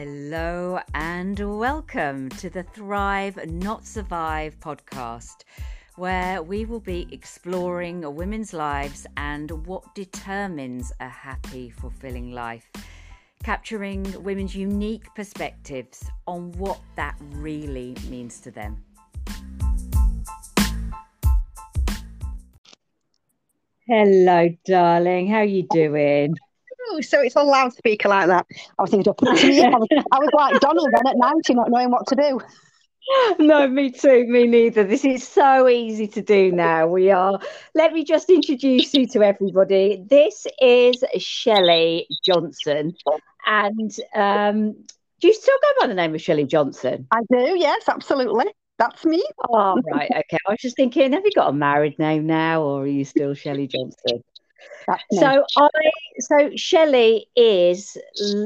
Hello and welcome to the Thrive Not Survive podcast, where we will be exploring women's lives and what determines a happy, fulfilling life, capturing women's unique perspectives on what that really means to them. Hello, darling. How are you doing? So it's a loudspeaker like that. I was thinking, put it to me. I was, I was like Donald then at 90, not knowing what to do. No, me too, me neither. This is so easy to do now. We are, let me just introduce you to everybody. This is Shelley Johnson. And um, do you still go by the name of Shelley Johnson? I do, yes, absolutely. That's me. Oh, right. Okay. I was just thinking, have you got a married name now or are you still Shelley Johnson? So I so Shelley is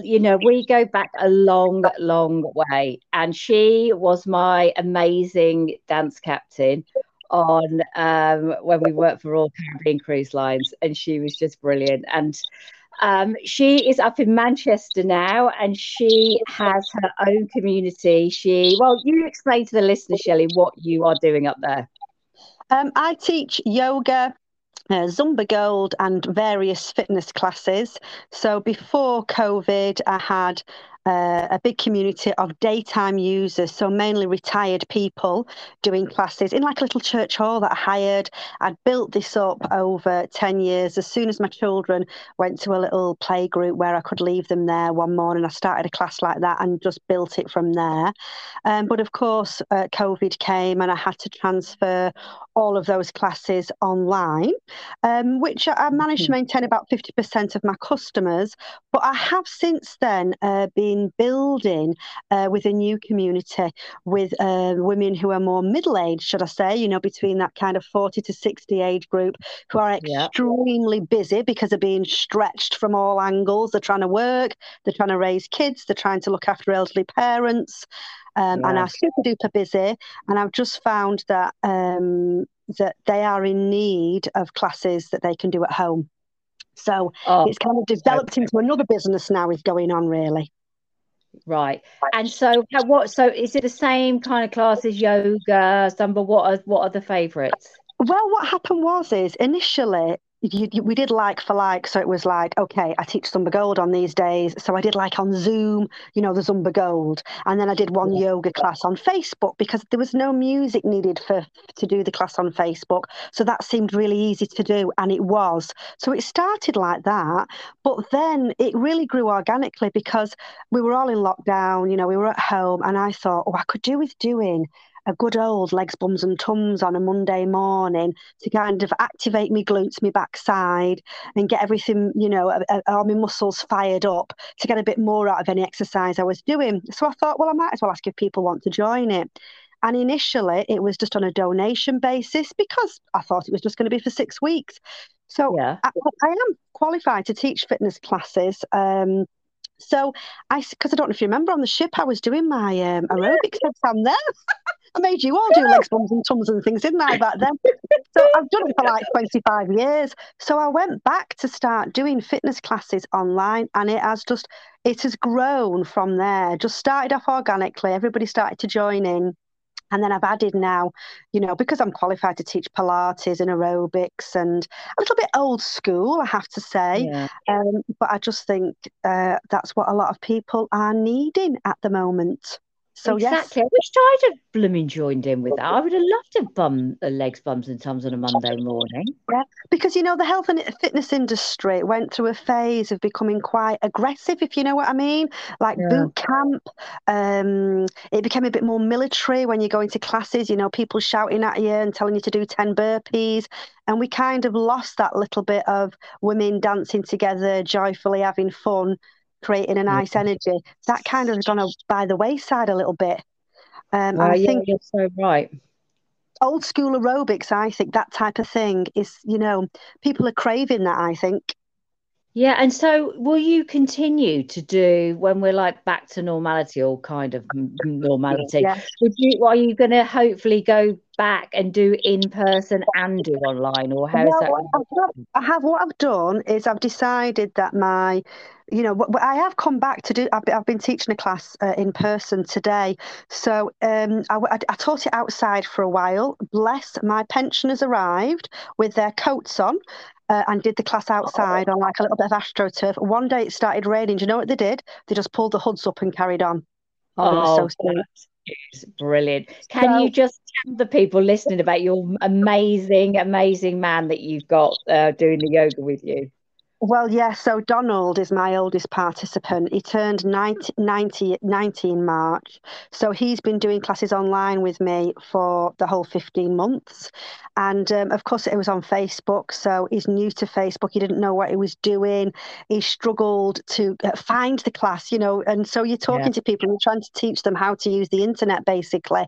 you know we go back a long long way. And she was my amazing dance captain on um, when we worked for Royal Caribbean Cruise Lines. And she was just brilliant. And um, she is up in Manchester now. And she has her own community. She well you explain to the listener Shelley what you are doing up there. Um, I teach yoga, uh, Zumba Gold and various fitness classes. So before COVID, I had uh, a big community of daytime users, so mainly retired people doing classes in like a little church hall that I hired. I'd built this up over 10 years. As soon as my children went to a little play group where I could leave them there one morning, I started a class like that and just built it from there. Um, but of course, uh, COVID came and I had to transfer all of those classes online, um, which I managed to mm-hmm. maintain about 50% of my customers. But I have since then uh, been been building uh, with a new community with uh, women who are more middle aged, should I say, you know, between that kind of 40 to 60 age group who are extremely yeah. busy because they're being stretched from all angles. They're trying to work, they're trying to raise kids, they're trying to look after elderly parents. Um, yeah. and are super duper busy. And I've just found that um, that they are in need of classes that they can do at home. So oh, it's kind of developed okay. into another business now is going on really. Right. And so what so is it the same kind of classes, yoga, Zumba? What are what are the favourites? Well, what happened was is initially you, you, we did like for like, so it was like, okay, I teach Zumba Gold on these days, so I did like on Zoom, you know, the Zumba Gold, and then I did one yeah. yoga class on Facebook because there was no music needed for to do the class on Facebook, so that seemed really easy to do, and it was. So it started like that, but then it really grew organically because we were all in lockdown, you know, we were at home, and I thought, oh, I could do with doing a good old legs, bums, and tums on a Monday morning to kind of activate me glutes, me backside, and get everything, you know, all my muscles fired up to get a bit more out of any exercise I was doing. So I thought, well, I might as well ask if people want to join it. And initially, it was just on a donation basis because I thought it was just going to be for six weeks. So yeah. I, I am qualified to teach fitness classes. Um, so I, because I don't know if you remember on the ship, I was doing my um, aerobics exam there. I made you all do legs, bums, and tums and things, didn't I, back then? so I've done it for like 25 years. So I went back to start doing fitness classes online, and it has just it has grown from there. Just started off organically. Everybody started to join in. And then I've added now, you know, because I'm qualified to teach Pilates and aerobics and a little bit old school, I have to say. Yeah. Um, but I just think uh, that's what a lot of people are needing at the moment. So exactly. yes. I wish I'd have blooming joined in with that. I would have loved to bum uh, legs, bums, and tums on a Monday morning. Yeah, because you know the health and fitness industry went through a phase of becoming quite aggressive, if you know what I mean. Like yeah. boot camp, um, it became a bit more military when you go into classes. You know, people shouting at you and telling you to do ten burpees, and we kind of lost that little bit of women dancing together, joyfully having fun creating a nice energy. That kind of has gone by the wayside a little bit. Um, I yeah, think you're so right. Old school aerobics, I think that type of thing is, you know, people are craving that. I think. Yeah, and so will you continue to do when we're like back to normality or kind of normality? Would you are you going to hopefully go back and do in person and do online, or how no, is that? I have what I've done is I've decided that my you know, I have come back to do. I've, I've been teaching a class uh, in person today, so um, I, I, taught it outside for a while. Bless my pensioners arrived with their coats on. Uh, and did the class outside on like a little bit of astroturf. One day it started raining. Do you know what they did? They just pulled the hoods up and carried on. Oh, so it's brilliant. Can so, you just tell the people listening about your amazing, amazing man that you've got uh, doing the yoga with you? Well, yeah. So Donald is my oldest participant. He turned 90, 90, 90 in March. So he's been doing classes online with me for the whole 15 months. And um, of course, it was on Facebook. So he's new to Facebook. He didn't know what he was doing. He struggled to uh, find the class, you know. And so you're talking yeah. to people, you're trying to teach them how to use the internet, basically.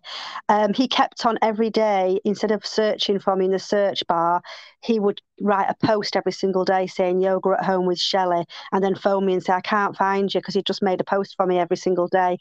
Um, he kept on every day, instead of searching for me in the search bar, he would write a post every single day saying yoga at home with Shelley and then phone me and say I can't find you because he just made a post for me every single day.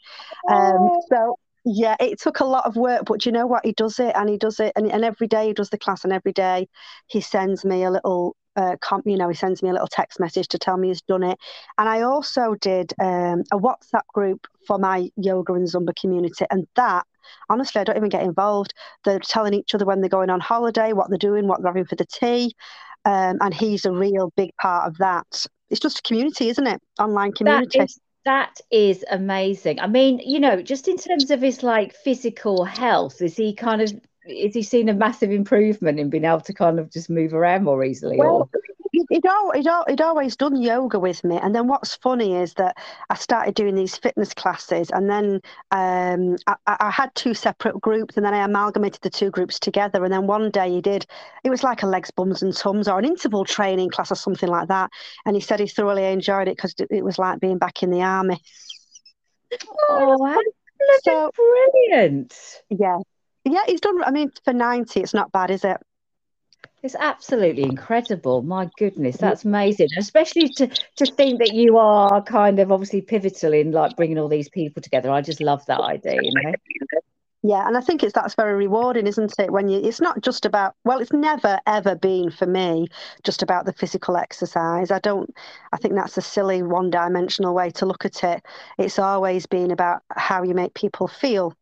Um, so yeah, it took a lot of work, but you know what? He does it and he does it and, and every day he does the class and every day he sends me a little uh, you know, he sends me a little text message to tell me he's done it. And I also did um, a WhatsApp group for my yoga and Zumba community, and that honestly, I don't even get involved. They're telling each other when they're going on holiday, what they're doing, what they're having for the tea. Um, and he's a real big part of that. It's just a community, isn't it? Online community. That is, that is amazing. I mean, you know, just in terms of his like physical health, is he kind of is he seen a massive improvement in being able to kind of just move around more easily? Well, or? He'd, he'd, he'd always done yoga with me. And then what's funny is that I started doing these fitness classes, and then um, I, I, had two separate groups, and then I amalgamated the two groups together. And then one day he did, it was like a legs, bums, and tums, or an interval training class, or something like that. And he said he thoroughly enjoyed it because it was like being back in the army. Oh, so brilliant! Yeah, yeah, he's done. I mean, for ninety, it's not bad, is it? It's absolutely incredible. My goodness, that's amazing. Especially to to think that you are kind of obviously pivotal in like bringing all these people together. I just love that idea. You know. Yeah, and I think it's that's very rewarding, isn't it? When you, it's not just about. Well, it's never ever been for me just about the physical exercise. I don't. I think that's a silly one-dimensional way to look at it. It's always been about how you make people feel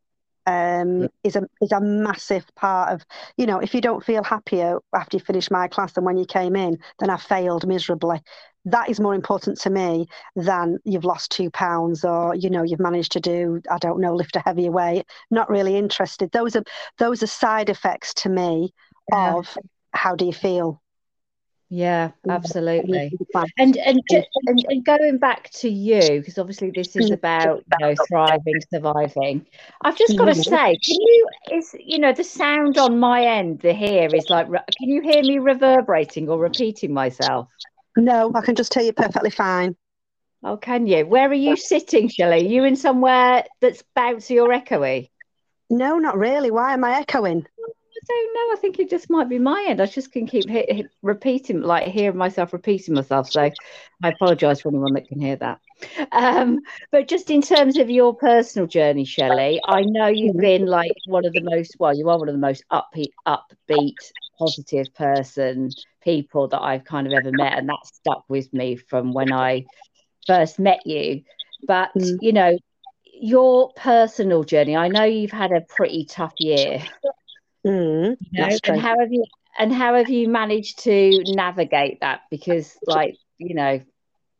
um, yeah. is a is a massive part of you know if you don't feel happier after you finish my class than when you came in then I failed miserably that is more important to me than you've lost two pounds or you know you've managed to do I don't know lift a heavier weight not really interested those are those are side effects to me yeah. of how do you feel yeah, absolutely. And and, and and going back to you, because obviously this is about you know thriving, surviving. I've just got to mm-hmm. say, can you is you know the sound on my end, the here is like, can you hear me reverberating or repeating myself? No, I can just hear you perfectly fine. Oh, can you? Where are you sitting, Shelley? Are you in somewhere that's bouncy or echoey? No, not really. Why am I echoing? Don't know. I think it just might be my end. I just can keep hit, hit, repeating, like hearing myself repeating myself. So I apologise for anyone that can hear that. Um, but just in terms of your personal journey, Shelley, I know you've been like one of the most, well, you are one of the most upbeat, upbeat, positive person people that I've kind of ever met, and that stuck with me from when I first met you. But mm. you know, your personal journey, I know you've had a pretty tough year. Mm, you know, and how have you and how have you managed to navigate that? Because like, you know,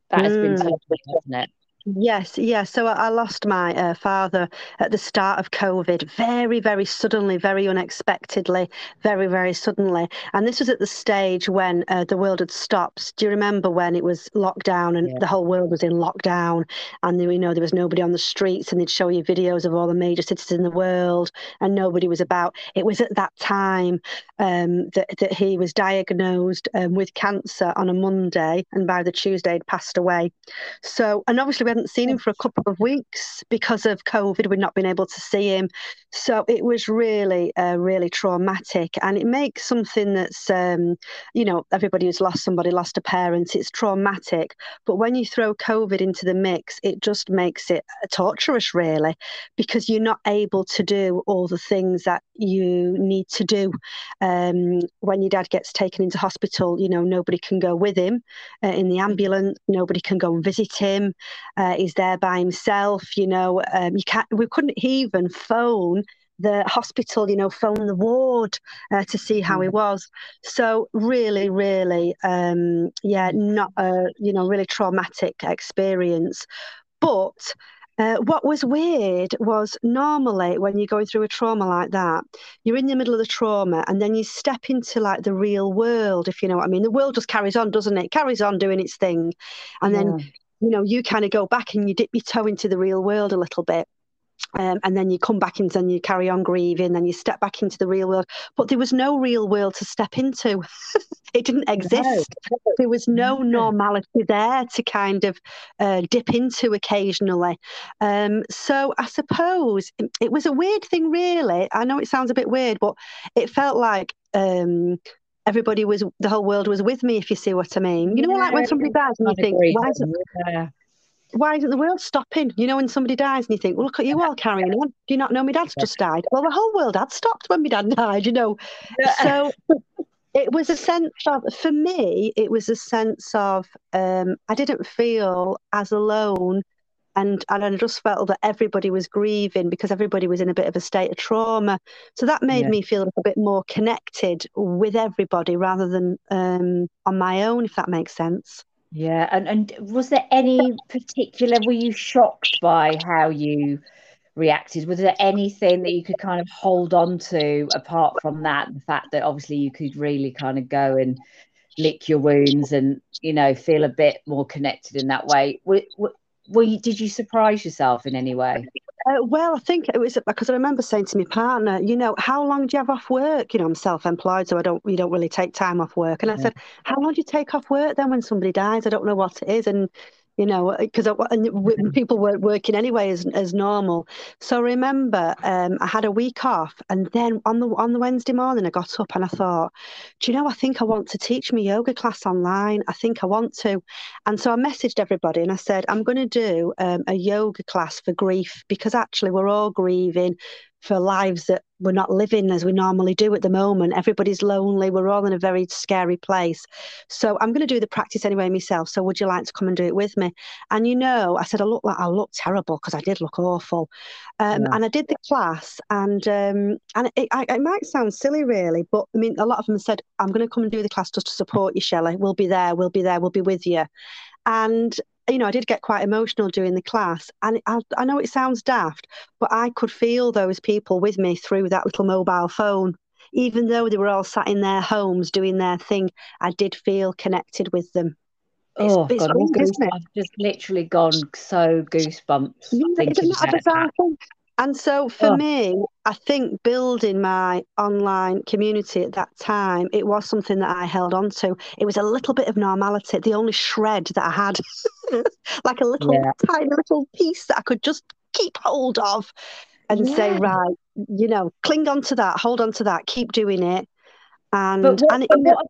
that has mm. been tough, hasn't it? Yes, yes. So I lost my uh, father at the start of COVID, very, very suddenly, very unexpectedly, very, very suddenly. And this was at the stage when uh, the world had stopped. Do you remember when it was lockdown and yeah. the whole world was in lockdown? And you know there was nobody on the streets, and they'd show you videos of all the major cities in the world, and nobody was about. It was at that time um, that that he was diagnosed um, with cancer on a Monday, and by the Tuesday had passed away. So, and obviously we hadn't seen him for a couple of weeks because of COVID. We'd not been able to see him. So it was really, uh, really traumatic. And it makes something that's, um, you know, everybody who's lost somebody, lost a parent, it's traumatic. But when you throw COVID into the mix, it just makes it torturous, really, because you're not able to do all the things that you need to do. Um, when your dad gets taken into hospital, you know, nobody can go with him uh, in the ambulance. Nobody can go and visit him. Uh, he's there by himself. You know, um, you can't. We couldn't even phone the hospital, you know, phone the ward uh, to see how he mm. was. So really, really, um, yeah, not a you know really traumatic experience, but. Uh, what was weird was normally when you're going through a trauma like that, you're in the middle of the trauma and then you step into like the real world, if you know what I mean. The world just carries on, doesn't it? it carries on doing its thing. And yeah. then, you know, you kind of go back and you dip your toe into the real world a little bit. Um, and then you come back into and you carry on grieving, then you step back into the real world. But there was no real world to step into. it didn't exist. No. There was no normality there to kind of uh, dip into occasionally. Um, so I suppose it was a weird thing, really. I know it sounds a bit weird, but it felt like um, everybody was, the whole world was with me, if you see what I mean. You know, yeah, like when somebody dies and you think, why is it? Why isn't the world stopping? You know, when somebody dies and you think, well, look at you all carrying on. Do you not know my dad's just died? Well, the whole world had stopped when my dad died, you know. So it was a sense of, for me, it was a sense of, um, I didn't feel as alone. And, and I just felt that everybody was grieving because everybody was in a bit of a state of trauma. So that made yeah. me feel a bit more connected with everybody rather than um, on my own, if that makes sense. Yeah, and and was there any particular? Were you shocked by how you reacted? Was there anything that you could kind of hold on to apart from that? The fact that obviously you could really kind of go and lick your wounds and you know feel a bit more connected in that way. Were, were, were you, did you surprise yourself in any way? Uh, well, I think it was because I remember saying to my partner, you know, how long do you have off work? You know, I'm self-employed, so I don't, you don't really take time off work. And I said, how long do you take off work then when somebody dies? I don't know what it is. And you know, because mm-hmm. people weren't working anyway as, as normal. So I remember, um, I had a week off, and then on the on the Wednesday morning, I got up and I thought, do you know, I think I want to teach my yoga class online. I think I want to, and so I messaged everybody and I said, I'm going to do um, a yoga class for grief because actually we're all grieving for lives that we're not living as we normally do at the moment. Everybody's lonely. We're all in a very scary place. So I'm going to do the practice anyway myself. So would you like to come and do it with me? And you know, I said I look like I look terrible because I did look awful. Um, yeah. And I did the class, and um, and it, it, it might sound silly, really, but I mean, a lot of them said, "I'm going to come and do the class just to support you, Shelley. We'll be there. We'll be there. We'll be with you." And you know, I did get quite emotional during the class. And I, I, know it sounds daft, but I could feel those people with me through that little mobile phone. Even though they were all sat in their homes doing their thing, I did feel connected with them. It's, oh, it's God, weird, I've just literally gone so goosebumps. Yeah, isn't that a bizarre thing? And so for oh. me, I think building my online community at that time, it was something that I held on to. It was a little bit of normality, the only shred that I had, like a little yeah. tiny little piece that I could just keep hold of and yeah. say, right, you know, cling on to that, hold on to that, keep doing it. And, what, and it, what,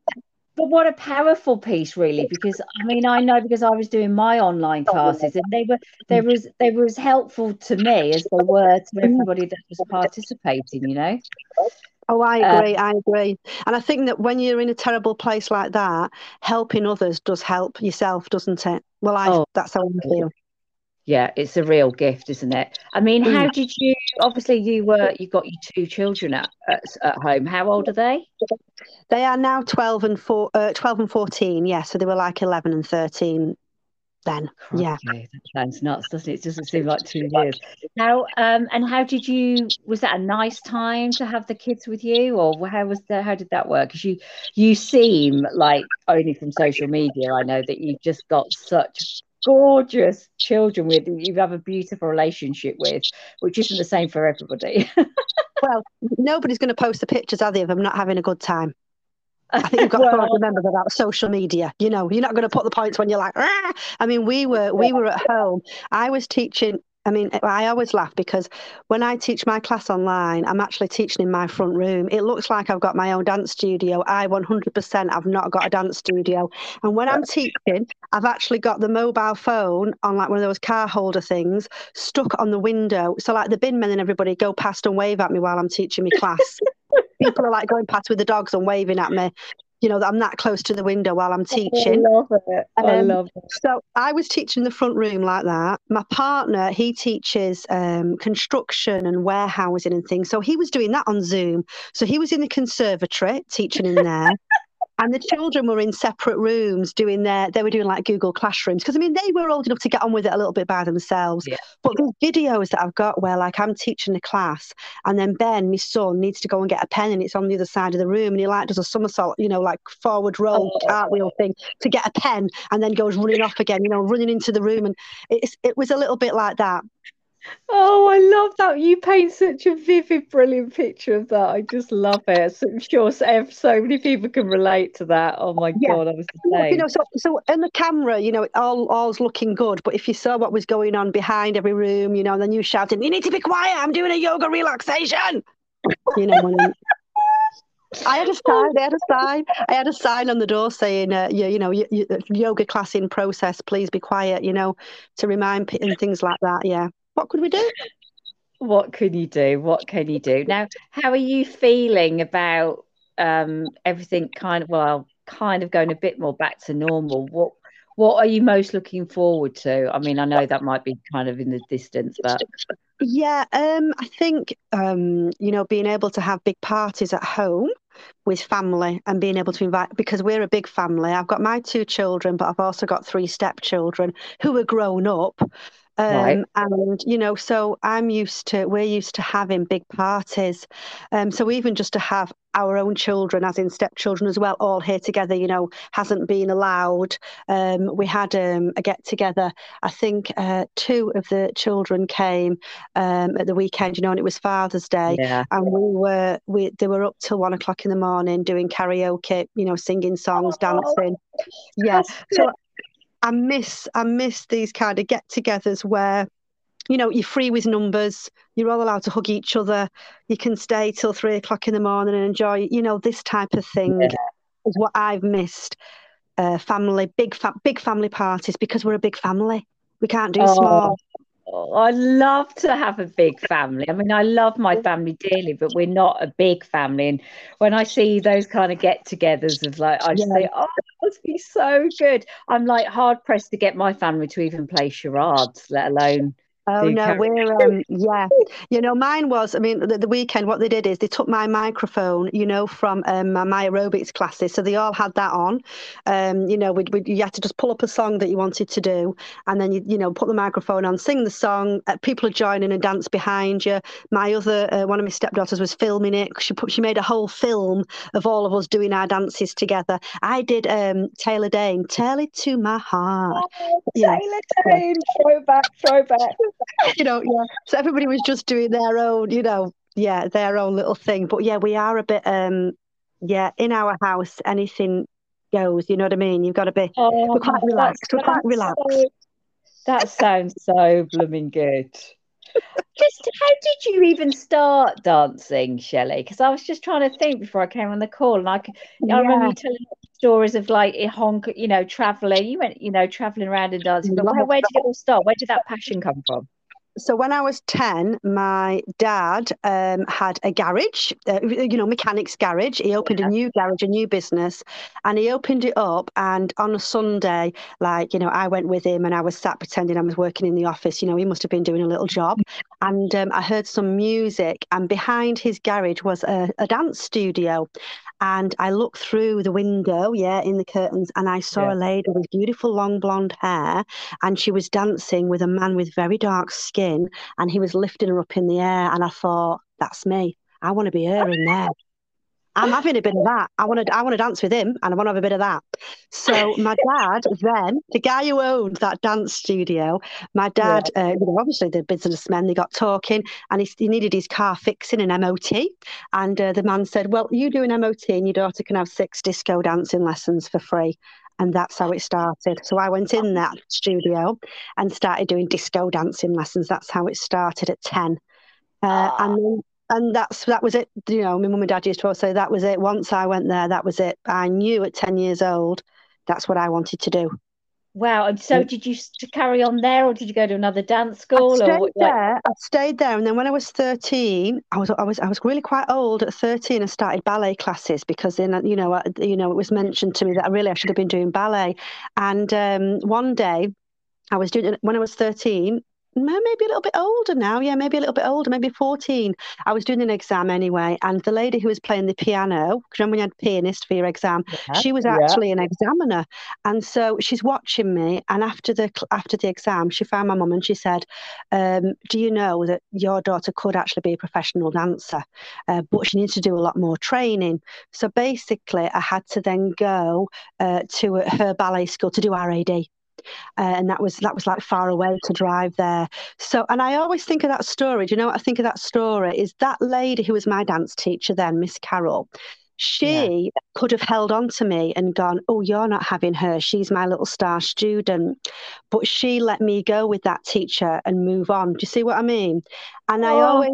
but what a powerful piece, really, because I mean, I know because I was doing my online classes and they were they was they were as helpful to me as they were to everybody that was participating, you know. Oh, I uh, agree. I agree. And I think that when you're in a terrible place like that, helping others does help yourself, doesn't it? Well, I oh, that's how I feel yeah it's a real gift isn't it? I mean how mm. did you obviously you were you got your two children at, at, at home. How old are they? They are now 12 and 4 uh, 12 and 14 yeah so they were like 11 and 13 then Crikey, yeah. that sounds nuts doesn't it? It doesn't seem like two years. How um and how did you was that a nice time to have the kids with you or how was the how did that work? Because you you seem like only from social media i know that you've just got such gorgeous children with you have a beautiful relationship with, which isn't the same for everybody. well, nobody's going to post the pictures, are they, of them not having a good time? I think you've got well, to remember about social media. You know, you're not going to put the points when you're like, ah! I mean, we were we were at home. I was teaching I mean, I always laugh because when I teach my class online, I'm actually teaching in my front room. It looks like I've got my own dance studio. I 100% have not got a dance studio. And when I'm teaching, I've actually got the mobile phone on like one of those car holder things stuck on the window. So, like the bin men and everybody go past and wave at me while I'm teaching my class. People are like going past with the dogs and waving at me you know, that I'm that close to the window while I'm teaching. I love it. Um, I love it. So I was teaching the front room like that. My partner, he teaches um, construction and warehousing and things. So he was doing that on Zoom. So he was in the conservatory teaching in there and the children were in separate rooms doing their they were doing like google classrooms because i mean they were old enough to get on with it a little bit by themselves yeah. but the videos that i've got where like i'm teaching a class and then ben my son needs to go and get a pen and it's on the other side of the room and he like does a somersault you know like forward roll oh. cartwheel thing to get a pen and then goes running off again you know running into the room and it's, it was a little bit like that Oh, I love that. You paint such a vivid, brilliant picture of that. I just love it. So I'm sure so, so many people can relate to that. Oh my yeah. God, I was the same. You know, so, so in the camera, you know, all all's looking good. But if you saw what was going on behind every room, you know, and then you shouting, you need to be quiet, I'm doing a yoga relaxation. You know, I had a sign. I had a sign. I had a sign on the door saying, uh, you, you know, yoga class in process. Please be quiet. You know, to remind and things like that. Yeah what could we do? What can you do? What can you do? Now, how are you feeling about um, everything kind of, well, kind of going a bit more back to normal? What what are you most looking forward to? I mean, I know that might be kind of in the distance, but yeah, um, I think um, you know, being able to have big parties at home with family and being able to invite because we're a big family. I've got my two children, but I've also got three stepchildren who are grown up. Um, right. And, you know, so I'm used to, we're used to having big parties. Um, so even just to have our own children, as in stepchildren as well, all here together, you know, hasn't been allowed. Um, we had um, a get together. I think uh, two of the children came um, at the weekend, you know, and it was Father's Day, yeah. and we were we they were up till one o'clock in the morning doing karaoke, you know, singing songs, oh, dancing. Yeah. So I miss I miss these kind of get-togethers where you know you're free with numbers you're all allowed to hug each other you can stay till three o'clock in the morning and enjoy you know this type of thing yeah. is what i've missed uh, family big fa- big family parties because we're a big family we can't do oh, small Oh, I love to have a big family. I mean, I love my family dearly, but we're not a big family. And when I see those kind of get-togethers of like, I just yeah. say, "Oh, it must be so good." I'm like hard pressed to get my family to even play charades, let alone Oh no, we're um, yeah, you know, mine was. I mean, the, the, weekend, what they did is they took my microphone, you know, from um, my aerobics classes, so they all had that on. Um, you know, we you had to just pull up a song that you wanted to do, and then you you know put the microphone on, sing the song. Uh, people are joining and dance behind you. My other uh, one of my stepdaughters was filming it. She put she made a whole film of all of us doing our dances together. I did um, Taylor Dayne, tell it to my heart. Oh, Taylor Dayne, throwback, throwback. you know, yeah. So everybody was just doing their own, you know, yeah, their own little thing. But yeah, we are a bit, um, yeah, in our house, anything goes. You know what I mean? You've got to be. Oh, we're quite relaxed. We're quite relaxed. So, that sounds so blooming good. just how did you even start dancing, Shelley? Because I was just trying to think before I came on the call, and I, could, yeah. I remember you telling stories of like Hong, Kong, you know, traveling. You went, you know, traveling around and dancing. But where, where did it all start? Where did that passion come from? So when I was 10, my dad um, had a garage, uh, you know, mechanics garage. He opened yeah. a new garage, a new business, and he opened it up. And on a Sunday, like, you know, I went with him and I was sat pretending I was working in the office. You know, he must have been doing a little job. And um, I heard some music, and behind his garage was a, a dance studio. And I looked through the window, yeah, in the curtains, and I saw yeah. a lady with beautiful long blonde hair, and she was dancing with a man with very dark skin, and he was lifting her up in the air. And I thought, that's me. I want to be her in there. I'm having a bit of that. I want to, I want to dance with him, and I want to have a bit of that. So my dad, then the guy who owned that dance studio, my dad, yeah. uh, you know, obviously the businessmen, they got talking, and he, he needed his car fixing an MOT, and uh, the man said, "Well, you do an MOT, and your daughter can have six disco dancing lessons for free." And that's how it started. So I went in that studio and started doing disco dancing lessons. That's how it started at 10. Uh, and then and that's that was it. You know, my mum and dad used to always say that was it. Once I went there, that was it. I knew at ten years old that's what I wanted to do. Wow! And so, did you carry on there, or did you go to another dance school? I stayed or, there. I stayed there, and then when I was thirteen, I was I was I was really quite old. At thirteen, I started ballet classes because then you know you know it was mentioned to me that I really I should have been doing ballet. And um, one day, I was doing when I was thirteen maybe a little bit older now. Yeah, maybe a little bit older, maybe 14. I was doing an exam anyway. And the lady who was playing the piano, because remember when you had pianist for your exam, yeah, she was actually yeah. an examiner. And so she's watching me. And after the after the exam, she found my mum and she said, um, Do you know that your daughter could actually be a professional dancer? Uh, but she needs to do a lot more training. So basically, I had to then go uh, to her ballet school to do RAD uh, and that was that was like far away to drive there. So, and I always think of that story. Do you know what I think of that story? Is that lady who was my dance teacher then, Miss Carroll? She yeah. could have held on to me and gone, Oh, you're not having her. She's my little star student. But she let me go with that teacher and move on. Do you see what I mean? And oh. I always,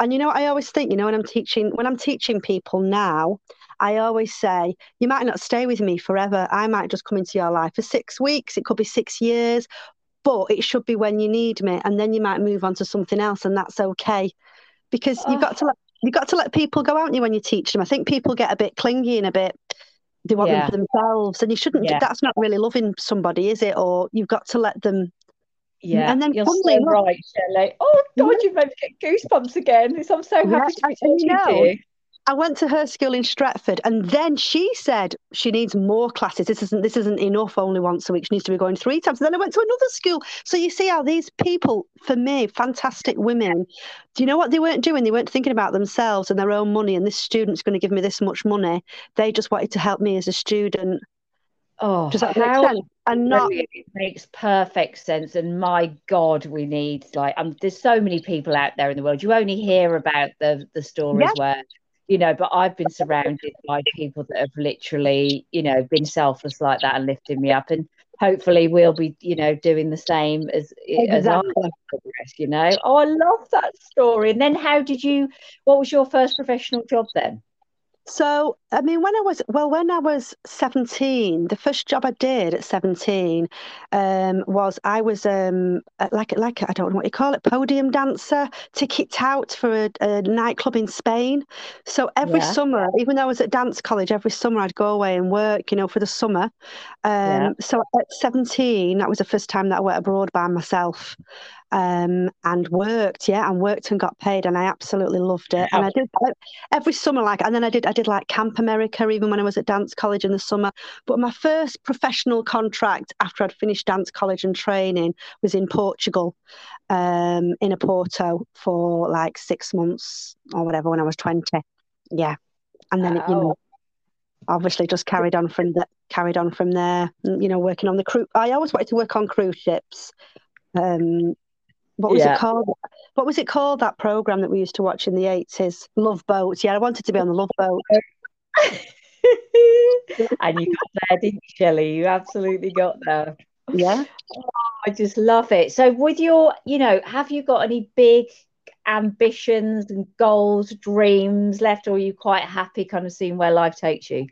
and you know what I always think, you know, when I'm teaching, when I'm teaching people now, I always say, you might not stay with me forever. I might just come into your life for six weeks, it could be six years, but it should be when you need me. And then you might move on to something else, and that's okay. Because oh. you've got to let you've got to let people go, aren't you, when you teach them? I think people get a bit clingy and a bit they want yeah. them for themselves. And you shouldn't yeah. that's not really loving somebody, is it? Or you've got to let them yeah, and then you're so right, Shelley. Oh God, yeah. you've made me get goosebumps again. I'm so happy yeah, to be talking to you. I went to her school in Stretford, and then she said she needs more classes. This isn't this isn't enough. Only once a week. She needs to be going three times. And then I went to another school. So you see how these people, for me, fantastic women. Do you know what they weren't doing? They weren't thinking about themselves and their own money. And this student's going to give me this much money. They just wanted to help me as a student. Oh, does that make sense? And not it makes perfect sense. And my God, we need like um, there's so many people out there in the world. You only hear about the the stories yeah. where you know, but I've been surrounded by people that have literally, you know, been selfless like that and lifted me up. And hopefully we'll be, you know, doing the same as exactly. as I progress, you know. Oh, I love that story. And then how did you what was your first professional job then? So, I mean, when I was well, when I was seventeen, the first job I did at seventeen um, was I was um, like like I don't know what you call it, podium dancer, ticket out for a, a nightclub in Spain. So every yeah. summer, even though I was at dance college, every summer I'd go away and work, you know, for the summer. Um, yeah. So at seventeen, that was the first time that I went abroad by myself um, and worked, yeah, and worked and got paid, and I absolutely loved it. And I did every summer, like, and then I did I did like Camp America, even when I was at dance college in the summer. But my first professional contract after I'd finished dance college and training was in Portugal, um, in a Porto for like six months or whatever when I was twenty. Yeah, and then wow. it, you know obviously just carried on from that carried on from there you know working on the crew i always wanted to work on cruise ships um, what was yeah. it called? What was it called? That program that we used to watch in the eighties, Love Boat. Yeah, I wanted to be on the Love Boat. and you got there, didn't you, Shelley? You absolutely got there. Yeah. Oh, I just love it. So, with your, you know, have you got any big ambitions and goals, dreams left, or are you quite happy kind of seeing where life takes you?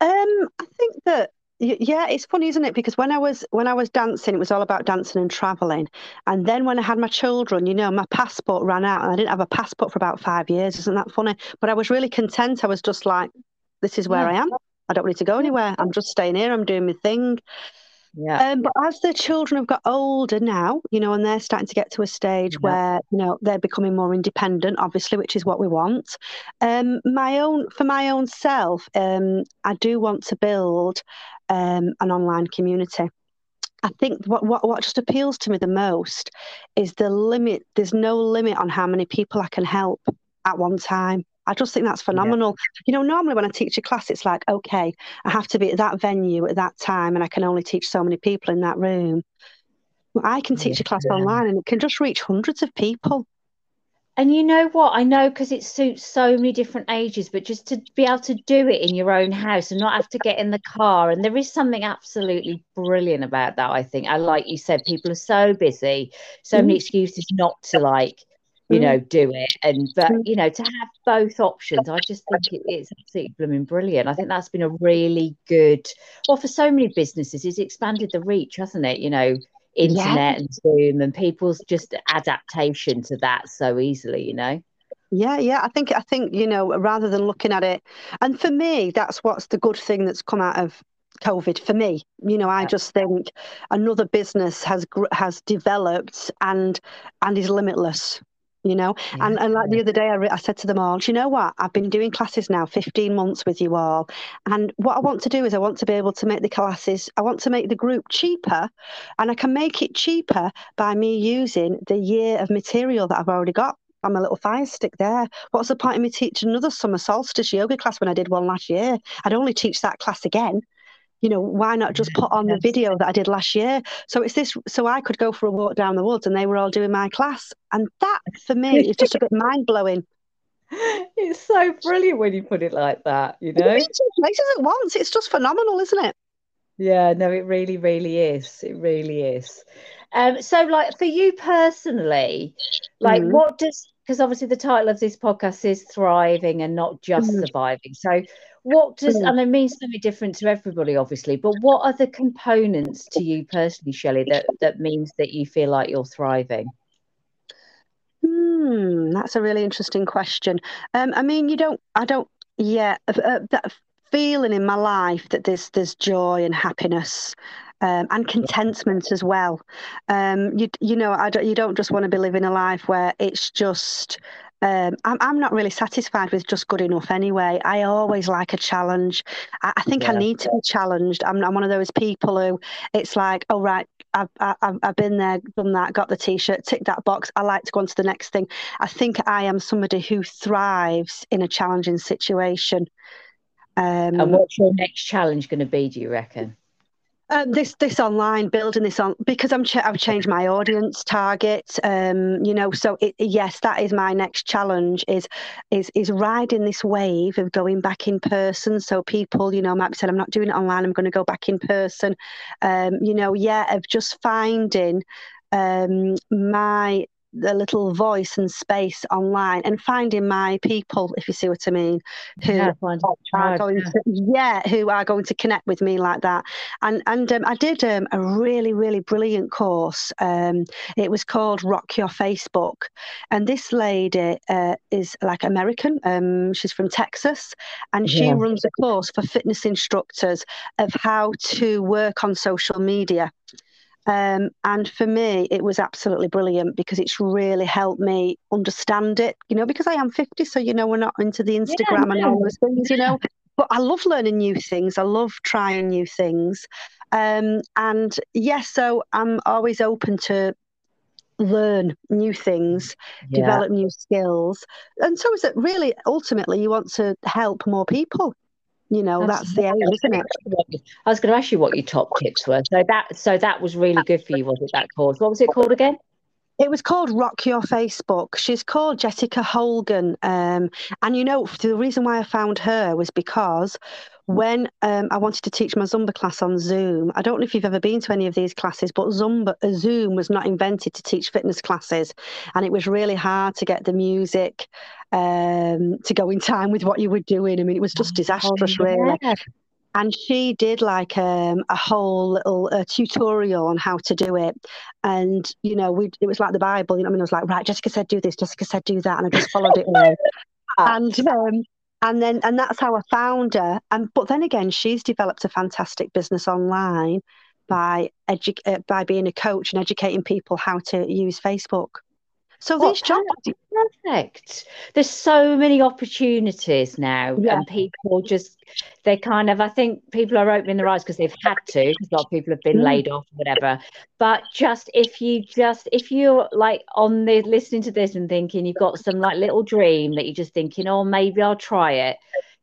Um, I think that yeah, it's funny, isn't it? Because when I was when I was dancing, it was all about dancing and traveling. And then when I had my children, you know, my passport ran out, and I didn't have a passport for about five years. Isn't that funny? But I was really content. I was just like, "This is where yeah. I am. I don't need to go anywhere. I'm just staying here. I'm doing my thing." Yeah. Um, but as the children have got older now, you know, and they're starting to get to a stage yeah. where you know they're becoming more independent, obviously, which is what we want. Um, my own for my own self, um, I do want to build um, an online community. I think what, what what just appeals to me the most is the limit. There's no limit on how many people I can help at one time. I just think that's phenomenal. Yeah. You know, normally when I teach a class, it's like, okay, I have to be at that venue at that time, and I can only teach so many people in that room. I can teach yeah. a class online, and it can just reach hundreds of people. And you know what? I know because it suits so many different ages, but just to be able to do it in your own house and not have to get in the car. And there is something absolutely brilliant about that, I think. And like you said, people are so busy, so many excuses not to like, you mm. know, do it. And but mm. you know, to have both options, I just think it, it's absolutely blooming brilliant. I think that's been a really good well for so many businesses, it's expanded the reach, hasn't it? You know, internet yeah. and Zoom and people's just adaptation to that so easily, you know. Yeah, yeah. I think I think you know rather than looking at it, and for me, that's what's the good thing that's come out of COVID for me. You know, I just think another business has has developed and and is limitless you know? Yeah. and and like the other day I, re- I said to them all you know what? I've been doing classes now 15 months with you all. And what i want to do is i want to be able to make the classes i want to make the group cheaper. And i can make it cheaper by me using the year of material that i've already got. I'm a little fire stick there. What's the point of me teaching another summer solstice yoga class when I did one last year? I'd only teach that class again you know why not just put on the video that i did last year? So it's this so i could go for a walk down the woods and they were all doing my class. And that for me is just a bit mind-blowing. It's so brilliant when you put it like that you know? places at once. It's just phenomenal isn't it? Yeah no it really really is. It really is. Um so like for you personally like mm. what does because obviously the title of this podcast is thriving and not just mm. surviving. So what does and it means something different to everybody obviously but what are the components to you personally shelley that that means that you feel like you're thriving? Hmm that's a really interesting question. Um i mean you don't i don't yeah uh, that feeling in my life that there's there's joy and happiness um, and contentment as well. Um, you you know, I don't, you don't just want to be living a life where it's just um, I'm, I'm not really satisfied with just good enough anyway. I always like a challenge. I, I think yeah. I need to be challenged. I'm, I'm one of those people who it's like, oh, right, I've, I've, I've been there, done that, got the t shirt, tick that box. I like to go on to the next thing. I think I am somebody who thrives in a challenging situation. Um, and what's your next challenge going to be, do you reckon? Um, this this online building this on because I'm ch- I've changed my audience target. Um, you know, so it, yes, that is my next challenge is is is riding this wave of going back in person. So people, you know, might be saying I'm not doing it online. I'm going to go back in person. Um, you know, yeah, of just finding um, my the little voice and space online and finding my people, if you see what I mean, who yeah, are going to yeah, who are going to connect with me like that. And and um, I did um, a really really brilliant course. Um, it was called Rock Your Facebook, and this lady uh, is like American. Um, she's from Texas, and she yeah. runs a course for fitness instructors of how to work on social media. Um, and for me, it was absolutely brilliant because it's really helped me understand it, you know, because I am 50. So, you know, we're not into the Instagram yeah, and all those things, you know. But I love learning new things. I love trying new things. Um, and yes, so I'm always open to learn new things, yeah. develop new skills. And so is it really ultimately you want to help more people you know that's, that's the aim isn't it i was going to ask you what your top tips were so that so that was really good for you was it that course what was it called again it was called Rock Your Facebook. She's called Jessica Holgan. Um, and you know, the reason why I found her was because when um, I wanted to teach my Zumba class on Zoom, I don't know if you've ever been to any of these classes, but Zumba, uh, Zoom was not invented to teach fitness classes. And it was really hard to get the music um, to go in time with what you were doing. I mean, it was just oh, disastrous, oh, yeah. really. And she did like um, a whole little uh, tutorial on how to do it. And you know we it was like the bible you know i mean i was like right jessica said do this jessica said do that and i just followed it all. And um, and then and that's how i found her. And but then again she's developed a fantastic business online by edu- uh, by being a coach and educating people how to use facebook so these jobs perfect. There's so many opportunities now, yeah. and people just they kind of I think people are opening their eyes because they've had to because a lot of people have been mm. laid off or whatever. But just if you just if you're like on the listening to this and thinking you've got some like little dream that you're just thinking, oh maybe I'll try it.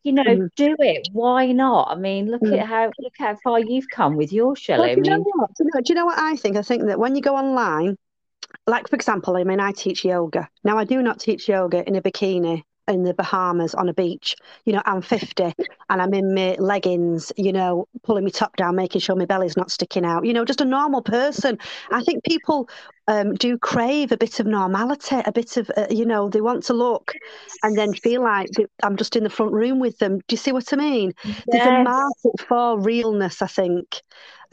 You know, mm. do it. Why not? I mean, look mm. at how look how far you've come with your Shelley. Well, do, you I mean, know what? do you know what I think? I think that when you go online, like for example, I mean, I teach yoga. Now, I do not teach yoga in a bikini in the Bahamas on a beach. You know, I'm 50 and I'm in my leggings, you know, pulling my top down, making sure my belly's not sticking out. You know, just a normal person. I think people um, do crave a bit of normality, a bit of, uh, you know, they want to look and then feel like I'm just in the front room with them. Do you see what I mean? Yes. There's a market for realness, I think.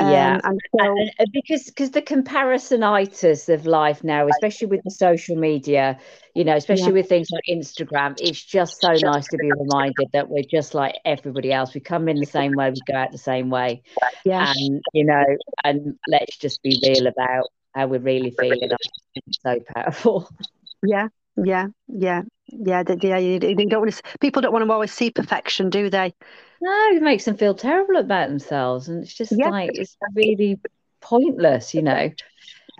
Um, yeah, and, so, and because because the comparisonitis of life now, especially with the social media, you know, especially yeah. with things like Instagram, it's just so nice to be reminded that we're just like everybody else. We come in the same way, we go out the same way. Yeah, and you know, and let's just be real about how we're really feeling. It's so powerful. Yeah, yeah, yeah, yeah. They, they, they don't want to. People don't want to always see perfection, do they? No, it makes them feel terrible about themselves, and it's just yeah. like it's really pointless, you know.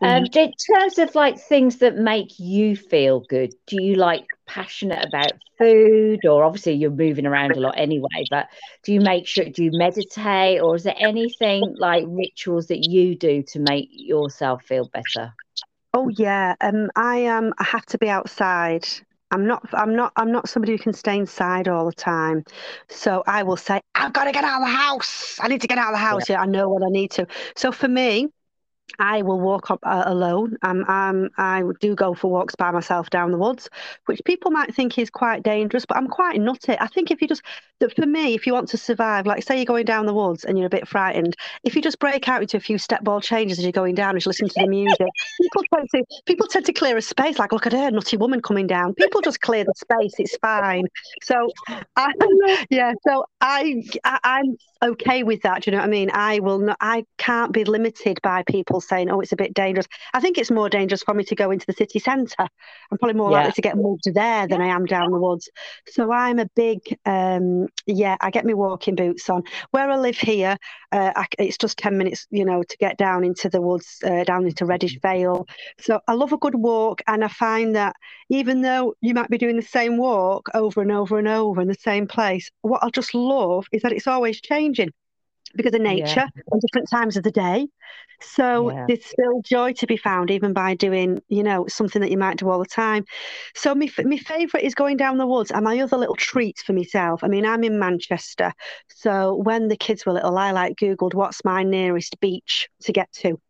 Um, mm-hmm. in terms of like things that make you feel good, do you like passionate about food, or obviously you're moving around a lot anyway? But do you make sure do you meditate, or is there anything like rituals that you do to make yourself feel better? Oh yeah, um, I am. Um, I have to be outside I'm not I'm not I'm not somebody who can stay inside all the time. So I will say, I've got to get out of the house. I need to get out of the house. Yeah, yeah I know what I need to. So for me, I will walk up uh, alone. Um, um, I do go for walks by myself down the woods, which people might think is quite dangerous, but I'm quite nutty. I think if you just, for me, if you want to survive, like say you're going down the woods and you're a bit frightened, if you just break out into a few step ball changes as you're going down and you listen to the music, people tend to people tend to clear a space. Like look at her, nutty woman coming down. People just clear the space. It's fine. So, I, yeah. So I, I am okay with that. Do you know what I mean? I will not. I can't be limited by people people saying, oh, it's a bit dangerous. I think it's more dangerous for me to go into the city centre. I'm probably more yeah. likely to get mugged there than I am down the woods. So I'm a big, um, yeah, I get my walking boots on. Where I live here, uh, I, it's just 10 minutes, you know, to get down into the woods, uh, down into Reddish Vale. So I love a good walk. And I find that even though you might be doing the same walk over and over and over in the same place, what I just love is that it's always changing because of nature yeah. and different times of the day. So yeah. there's still joy to be found even by doing, you know, something that you might do all the time. So my my favourite is going down the woods, and my other little treats for myself. I mean, I'm in Manchester, so when the kids were little, I like googled what's my nearest beach to get to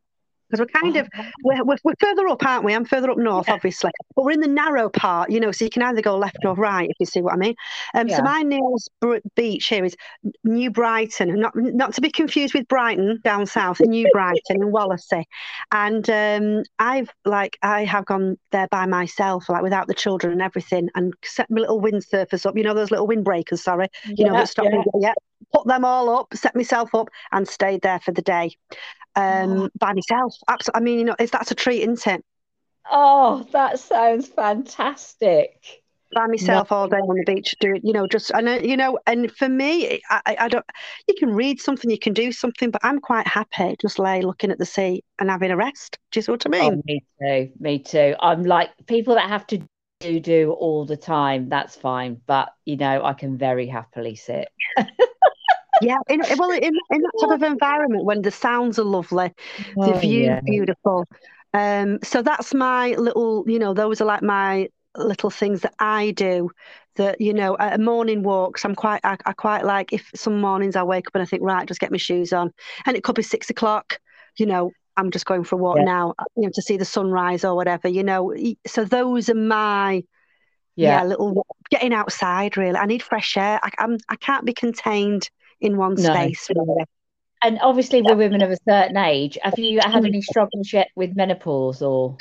because we're kind of oh, we're, we're, we're, further up aren't we i'm further up north yeah. obviously but we're in the narrow part you know so you can either go left or right if you see what i mean um, yeah. so my nearest beach here is new brighton not not to be confused with brighton down south new brighton in wallasey and um, i've like i have gone there by myself like without the children and everything and set my little windsurfers up you know those little windbreakers sorry you yeah, know that stop yeah. yeah put them all up set myself up and stayed there for the day um, oh. by myself. Absolutely. I mean, you know, is that's a treat, isn't it? Oh, that sounds fantastic. By myself all day on the beach, do it. You know, just I know, you know, and for me, I, I don't. You can read something, you can do something, but I'm quite happy just lay looking at the sea and having a rest. Do you see what I mean? Oh, me too. Me too. I'm like people that have to do do all the time. That's fine, but you know, I can very happily sit. yeah, in, well, in, in that type of environment when the sounds are lovely, oh, the view yeah. beautiful. Um, so that's my little, you know, those are like my little things that I do. That you know, a morning walks. I'm quite, I, I quite like. If some mornings I wake up and I think, right, just get my shoes on, and it could be six o'clock. You know, I'm just going for a walk yeah. now, you know, to see the sunrise or whatever. You know, so those are my yeah, yeah little getting outside. Really, I need fresh air. I, I'm I can't be contained in one no. space. And obviously, with women of a certain age, have you had any struggles yet with menopause or?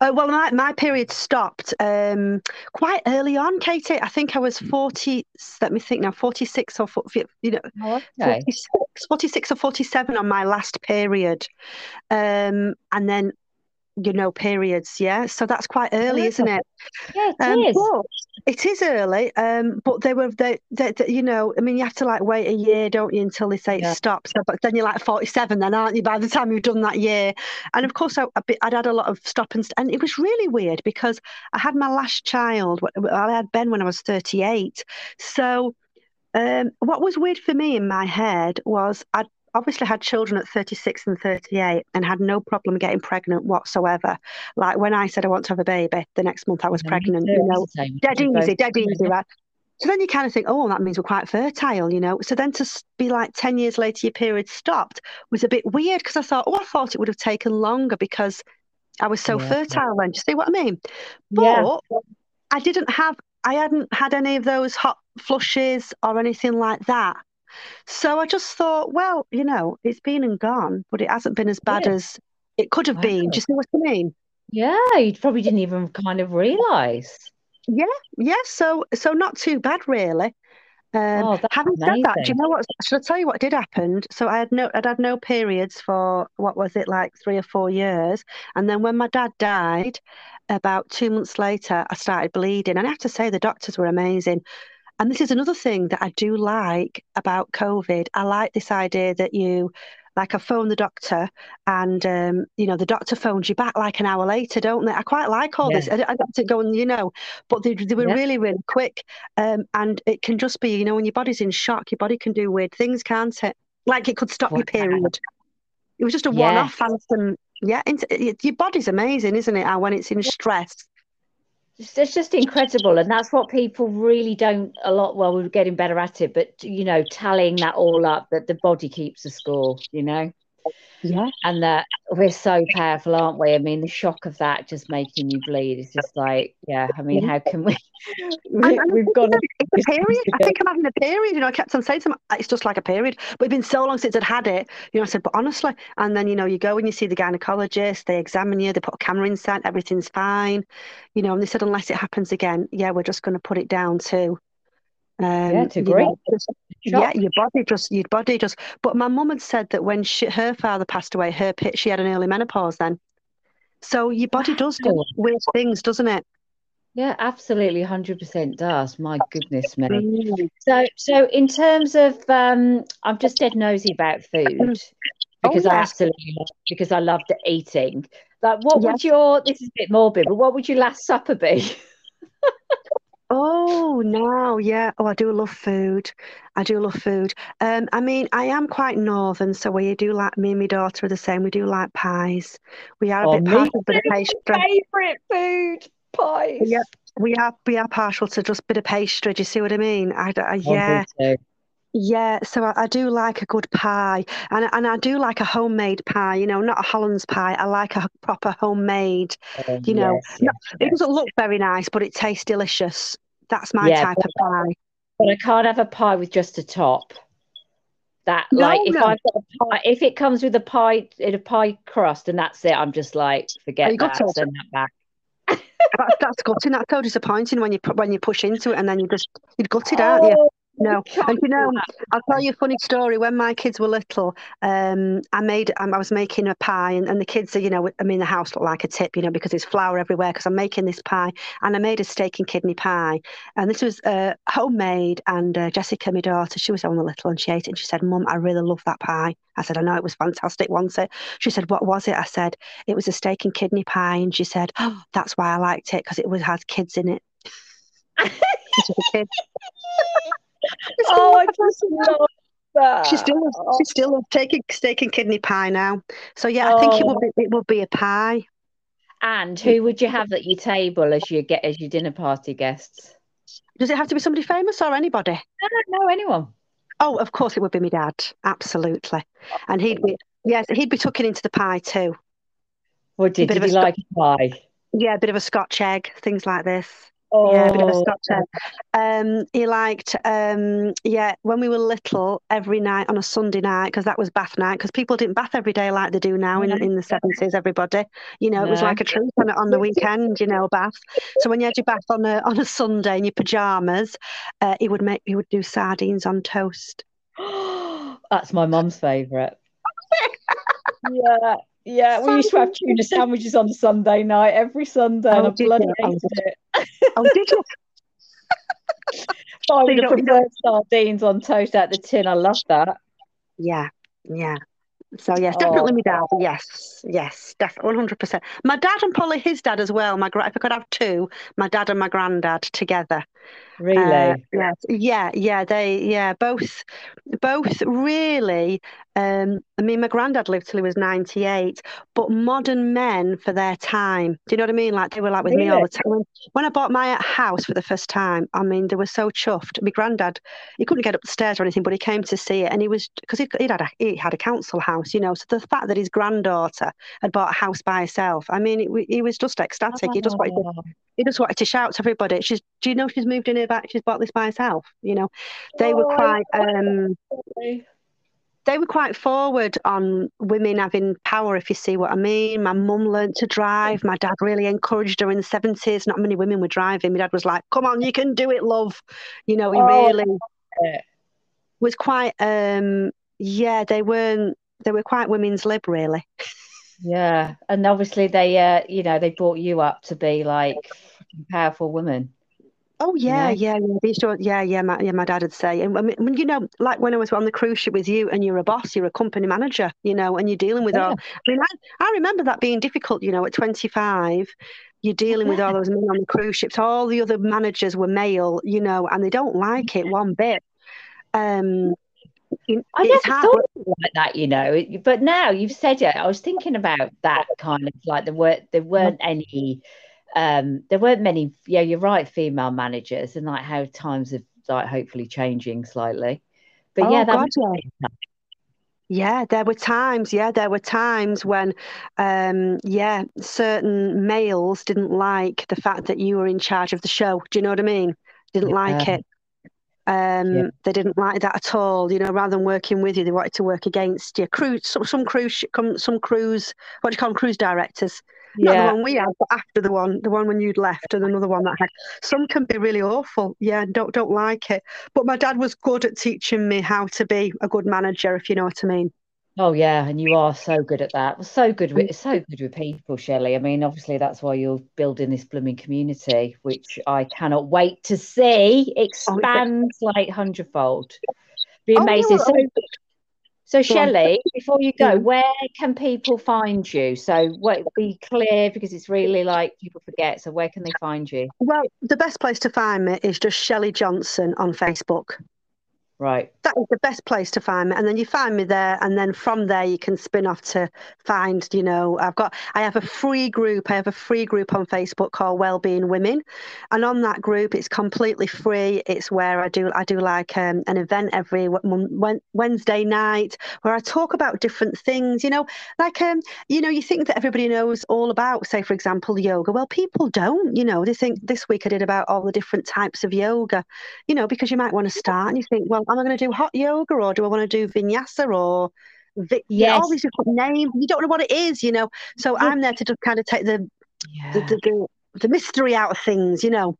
Uh, well, my, my period stopped um, quite early on, Katie. I think I was 40, let me think now, 46 or, you know, oh, okay. 46, 46 or 47 on my last period. Um, and then you know periods yeah so that's quite early yeah. isn't it yeah it um, is. It is early um but they were they, they, they, you know i mean you have to like wait a year don't you until they say yeah. it stops? So, but then you're like 47 then aren't you by the time you've done that year? And of course I, i'd had a lot of stop and st- and it was really weird because i had my last child i had ben when i was 38 so um, what was weird for me in my head was I'd obviously had children at 36 and 38 and had no problem getting pregnant whatsoever. Like when I said I want to have a baby, the next month I was pregnant, you know, dead easy, dead easy, right? So then you kind of think, oh, that means we're quite fertile, you know. So then to be like 10 years later, your period stopped was a bit weird because I thought, oh, I thought it would have taken longer because I was so yeah. fertile then. Do you see what I mean? But yeah. I didn't have, I hadn't had any of those hot flushes or anything like that. So I just thought, well, you know, it's been and gone, but it hasn't been as bad yeah. as it could have wow. been. Do you see what I mean? Yeah, you probably didn't even kind of realize. Yeah, yeah. So so not too bad really. Um, oh, having amazing. said that, do you know what? Should I tell you what did happen? So I had no, I'd had no periods for what was it like three or four years, and then when my dad died, about two months later, I started bleeding, and I have to say the doctors were amazing. And this is another thing that I do like about COVID. I like this idea that you like I phone the doctor, and um, you know the doctor phones you back like an hour later, don't they? I quite like all yeah. this. I, I got to go and you know, but they, they were yeah. really really quick, um, and it can just be you know when your body's in shock, your body can do weird things, can't it? Like it could stop what your period. It was just a one-off anthem. Yeah, your body's amazing, isn't it? And when it's in stress, it's just incredible and that's what people really don't a lot well we're getting better at it but you know tallying that all up that the body keeps a score you know yeah. And that we're so powerful, aren't we? I mean, the shock of that just making you bleed is just like, yeah, I mean, how can we? we have got it's a period. I think I'm having a period. You know, I kept on saying to it's just like a period. But it's been so long since I'd had it. You know, I said, but honestly, and then, you know, you go and you see the gynecologist, they examine you, they put a camera inside, everything's fine. You know, and they said, unless it happens again, yeah, we're just going to put it down to um, yeah, to agree. Know, yeah, your body just, your body just. But my mum had said that when she, her father passed away, her she had an early menopause then. So your body does do weird things, doesn't it? Yeah, absolutely, hundred percent does. My goodness me. Mm. So, so in terms of, um, I'm just dead nosy about food oh, because oh, I absolutely love, because I loved eating. Like, what yes. would your? This is a bit morbid, but what would your last supper be? Oh, now, yeah. Oh, I do love food. I do love food. Um, I mean, I am quite northern, so we do like me and my daughter are the same. We do like pies. We are a oh, bit partial to the pastry. Favorite food pies. Yep. we are. We are partial to just a bit of pastry. Do you see what I mean? I, I yeah. Yeah, so I, I, do like a good pie, and and I do like a homemade pie. You know, not a Hollands pie. I like a proper homemade. Um, you know, yes, yes, it doesn't look very nice, but it tastes delicious. That's my yeah, type of pie. But I can't have a pie with just a top. That no, like if no. I've got a pie, if it comes with a pie in a pie crust and that's it, I'm just like forget oh, that, send that back. that's, that's gutting. That's so disappointing when you when you push into it and then you just you gut it, oh, aren't you? No, and you know, I'll tell you a funny story. When my kids were little, um, I made, um, I was making a pie, and, and the kids are, you know, I mean, the house looked like a tip, you know, because there's flour everywhere. Because I'm making this pie, and I made a steak and kidney pie, and this was uh, homemade. And uh, Jessica, my daughter, she was only little, and she ate it, and she said, "Mum, I really love that pie." I said, "I know it was fantastic." Once it, she said, "What was it?" I said, "It was a steak and kidney pie," and she said, "Oh, that's why I liked it because it was had kids in it." oh, I just love that. She still loves, she oh. still loves taking steak and kidney pie now. So yeah, I think it would oh. be it would be a pie. And who would you have at your table as you get as your dinner party guests? Does it have to be somebody famous or anybody? I don't know anyone. Oh, of course it would be my dad. Absolutely. And he'd be yes, he'd be tucking into the pie too. What did, did he like pie? Yeah, a bit of a Scotch egg, things like this. Oh. Yeah, a bit of a oh. Um, he liked, um, yeah, when we were little, every night on a Sunday night, because that was bath night, because people didn't bath every day like they do now in, in the 70s, everybody. You know, it was like a treat on, on the weekend, you know, bath. So when you had your bath on a, on a Sunday in your pyjamas, uh, he would make, he would do sardines on toast. That's my mum's favourite. yeah. Yeah, we used to have tuna sandwiches on Sunday night every Sunday, oh, and I bloody hated oh, it. Oh, did you? I would have preferred sardines on toast out the tin. I love that. Yeah, yeah. So yes, definitely oh. my dad. Yes, yes, definitely one hundred percent. My dad and probably his dad as well. My if I could have two, my dad and my granddad together. Really? Uh, yeah, yeah, yeah. They, yeah, both, both really. Um, I mean, my granddad lived till he was ninety-eight, but modern men for their time. Do you know what I mean? Like they were like with really? me all the time. When, when I bought my house for the first time, I mean, they were so chuffed. My granddad, he couldn't get up the stairs or anything, but he came to see it, and he was because he had a, he had a council house, you know. So the fact that his granddaughter had bought a house by herself, I mean, it, he was just ecstatic. Oh. He just wanted to, oh. he just wanted to shout to everybody. She's, do you know she's moved in back? She's bought this by herself. You know, they oh, were quite. Um, they were quite forward on women having power, if you see what I mean. My mum learned to drive. My dad really encouraged her in the 70s. Not many women were driving. My dad was like, come on, you can do it, love. You know, he oh, really was quite, um, yeah, they weren't, they were quite women's lib, really. Yeah. And obviously they, uh, you know, they brought you up to be like powerful women. Oh yeah, yeah, yeah. These yeah, yeah, yeah. My, yeah, my dad would say, and I mean, you know, like when I was on the cruise ship with you, and you're a boss, you're a company manager, you know, and you're dealing with yeah. all. I mean, I, I remember that being difficult. You know, at 25, you're dealing with all those men on the cruise ships. All the other managers were male, you know, and they don't like it one bit. Um, I never thought like that, you know. But now you've said it, I was thinking about that kind of like there were there weren't any um, there weren't many. Yeah, you're right, female managers, and like how times are like hopefully changing slightly. But oh, yeah, that God, was yeah. Yeah, there were times. Yeah, there were times when, um, yeah, certain males didn't like the fact that you were in charge of the show. Do you know what I mean? Didn't yeah. like it. Um, yeah. They didn't like that at all. You know, rather than working with you, they wanted to work against you. Cruise, some, some cruise, some cruise, what do you call them, cruise directors yeah. The one we had, but after the one, the one when you'd left, and another one that had. Some can be really awful. Yeah, don't don't like it. But my dad was good at teaching me how to be a good manager, if you know what I mean. Oh yeah, and you are so good at that. So good with mm. so good with people, Shelley. I mean, obviously that's why you're building this blooming community, which I cannot wait to see oh, expand oh, like hundredfold. Be oh, amazing. Oh, so so, Shelley, before you go, hmm. where can people find you? So, what be clear because it's really like people forget. So, where can they find you? Well, the best place to find me is just Shelley Johnson on Facebook. Right. That is the best place to find me. And then you find me there. And then from there, you can spin off to find, you know, I've got, I have a free group. I have a free group on Facebook called Wellbeing Women. And on that group, it's completely free. It's where I do, I do like um, an event every Wednesday night where I talk about different things, you know, like, um, you know, you think that everybody knows all about, say, for example, yoga. Well, people don't, you know, they think this week I did about all the different types of yoga, you know, because you might want to start and you think, well, am I going to do hot yoga or do I want to do vinyasa or vi- yes. all these different names? You don't know what it is, you know. So I'm there to just kind of take the, yeah. the, the, the the mystery out of things, you know.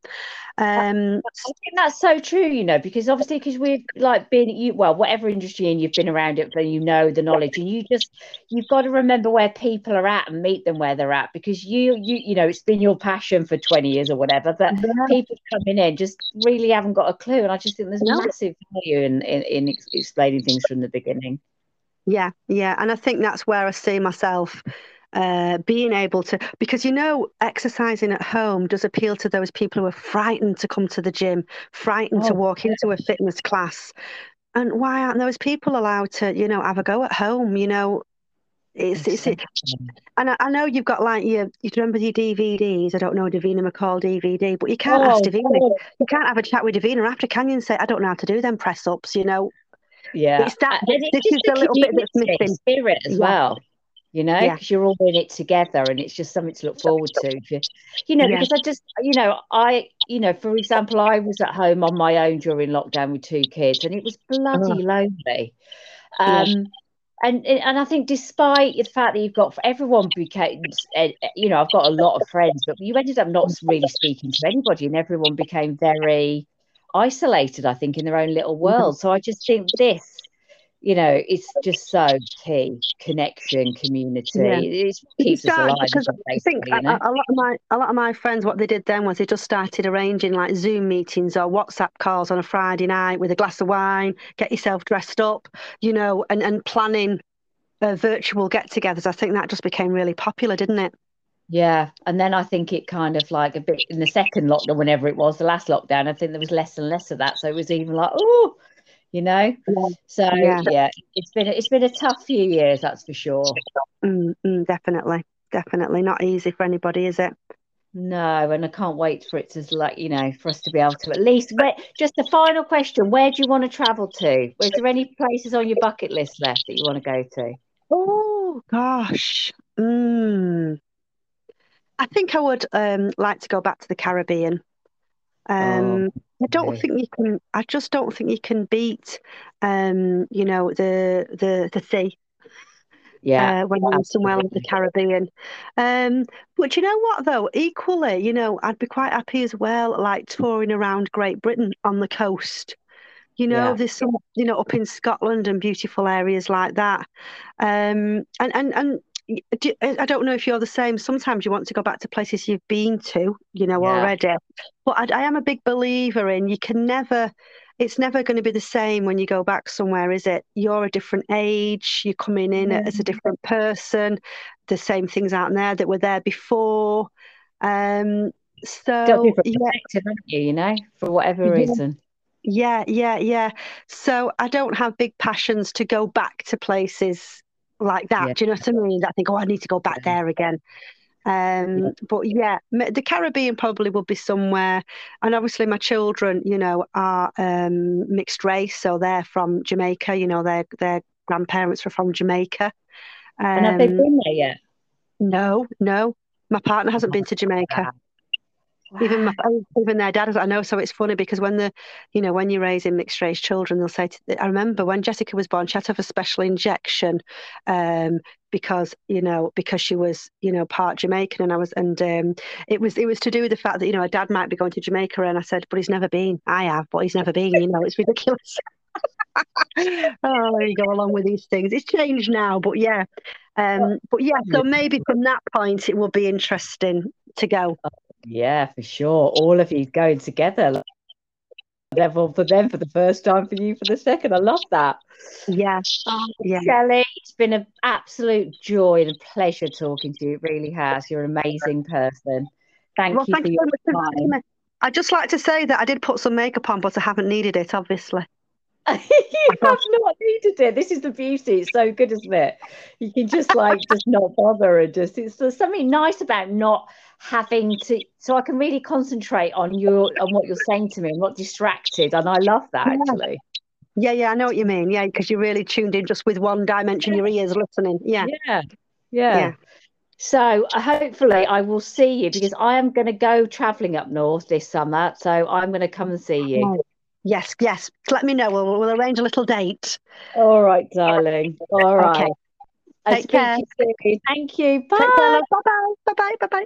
Um, I think that's so true, you know, because obviously, because we've like been you well, whatever industry and you've been around it, but you know the knowledge, and you just you've got to remember where people are at and meet them where they're at, because you you you know it's been your passion for twenty years or whatever, but yeah. people coming in just really haven't got a clue, and I just think there's no. massive value in, in in explaining things from the beginning. Yeah, yeah, and I think that's where I see myself uh, being able to, because you know, exercising at home does appeal to those people who are frightened to come to the gym, frightened oh, to walk into a fitness class. And why aren't those people allowed to, you know, have a go at home? You know, it's, it's, it. and I, I, know you've got like your, you remember your DVDs. I don't know Davina McCall DVD, but you can't oh, ask Davina. Oh. You can't have a chat with Davina after, can you? And say, I don't know how to do them press ups. You know. Yeah, it's that. This, this is a little bit that's missing. Spirit as yeah. well you know, because yeah. you're all in it together and it's just something to look forward to. You, you know, yeah. because I just, you know, I, you know, for example, I was at home on my own during lockdown with two kids and it was bloody oh. lonely. Um, yeah. And, and I think despite the fact that you've got everyone became eh, eh, you know I've got a lot of friends but you ended up not really speaking to anybody and everyone became very isolated I think in their own little mm-hmm. world so I just think this you know, it's just so key connection, community. Yeah. It keeps us alive. I think a, a, lot of my a lot of my friends, what they did then was they just started arranging like Zoom meetings or WhatsApp calls on a Friday night with a glass of wine, get yourself dressed up, you know, and and planning uh, virtual get-togethers. I think that just became really popular, didn't it? Yeah, and then I think it kind of like a bit in the second lockdown, whenever it was, the last lockdown, I think there was less and less of that. So it was even like, oh, you know. Yeah. So yeah. yeah. it's been it's been a tough few years, that's for sure. Mm, mm, definitely, definitely not easy for anybody, is it? No, and I can't wait for it to like you know for us to be able to at least. Just a final question: Where do you want to travel to? Is there any places on your bucket list left that you want to go to? Oh gosh, mm. I think I would um, like to go back to the Caribbean. Um, oh, I don't okay. think you can. I just don't think you can beat, um, you know, the the the sea. Yeah, uh, when I'm somewhere like the Caribbean. Um, but you know what though? Equally, you know, I'd be quite happy as well, like touring around Great Britain on the coast. You know, yeah. there's some, you know, up in Scotland and beautiful areas like that. Um, and and and I don't know if you're the same. Sometimes you want to go back to places you've been to, you know, yeah. already. But I, I, am a big believer in you can never, it's never going to be the same when you go back somewhere, is it? You're a different age, you're coming in mm. as a different person. The same things out there that were there before. Um, so, yeah. you, you know, for whatever reason. Yeah, yeah, yeah. So I don't have big passions to go back to places like that. Yeah. Do you know what I mean? I think, oh, I need to go back yeah. there again. Um, yeah. But yeah, the Caribbean probably would be somewhere. And obviously, my children, you know, are um, mixed race, so they're from Jamaica. You know, their their grandparents were from Jamaica. Um, and have they um, been there yet? No, no. My partner hasn't been to Jamaica. Wow. Even my, even their dad, I know. So it's funny because when the, you know, when you're raising mixed race children, they'll say. To, I remember when Jessica was born, she had to have a special injection, um, because you know because she was you know part Jamaican, and I was, and um, it was it was to do with the fact that you know her dad might be going to Jamaica, and I said, but he's never been. I have, but he's never been. You know, it's ridiculous. oh, you go along with these things. It's changed now, but yeah. Um, but yeah, so maybe from that point it will be interesting to go. Yeah, for sure. All of you going together. Level for them for the first time, for you for the second. I love that. Yeah. Oh, yeah. Shelley, it's been an absolute joy and a pleasure talking to you. It really has. You're an amazing person. Thank well, you thank for you your time. I'd just like to say that I did put some makeup on, but I haven't needed it, obviously. you have not needed it. This is the beauty. It's so good, isn't it? You can just like just not bother and just it's there's something nice about not having to so I can really concentrate on your on what you're saying to me. I'm not distracted. And I love that actually. Yeah, yeah, I know what you mean. Yeah, because you're really tuned in just with one dimension, your ears listening. Yeah. Yeah. Yeah. yeah. So uh, hopefully I will see you because I am going to go traveling up north this summer. So I'm going to come and see you. Oh, Yes, yes. Let me know. We'll, we'll arrange a little date. All right, darling. All right. Okay. Take care. You Thank you. Bye. Bye bye. Bye bye. Bye bye.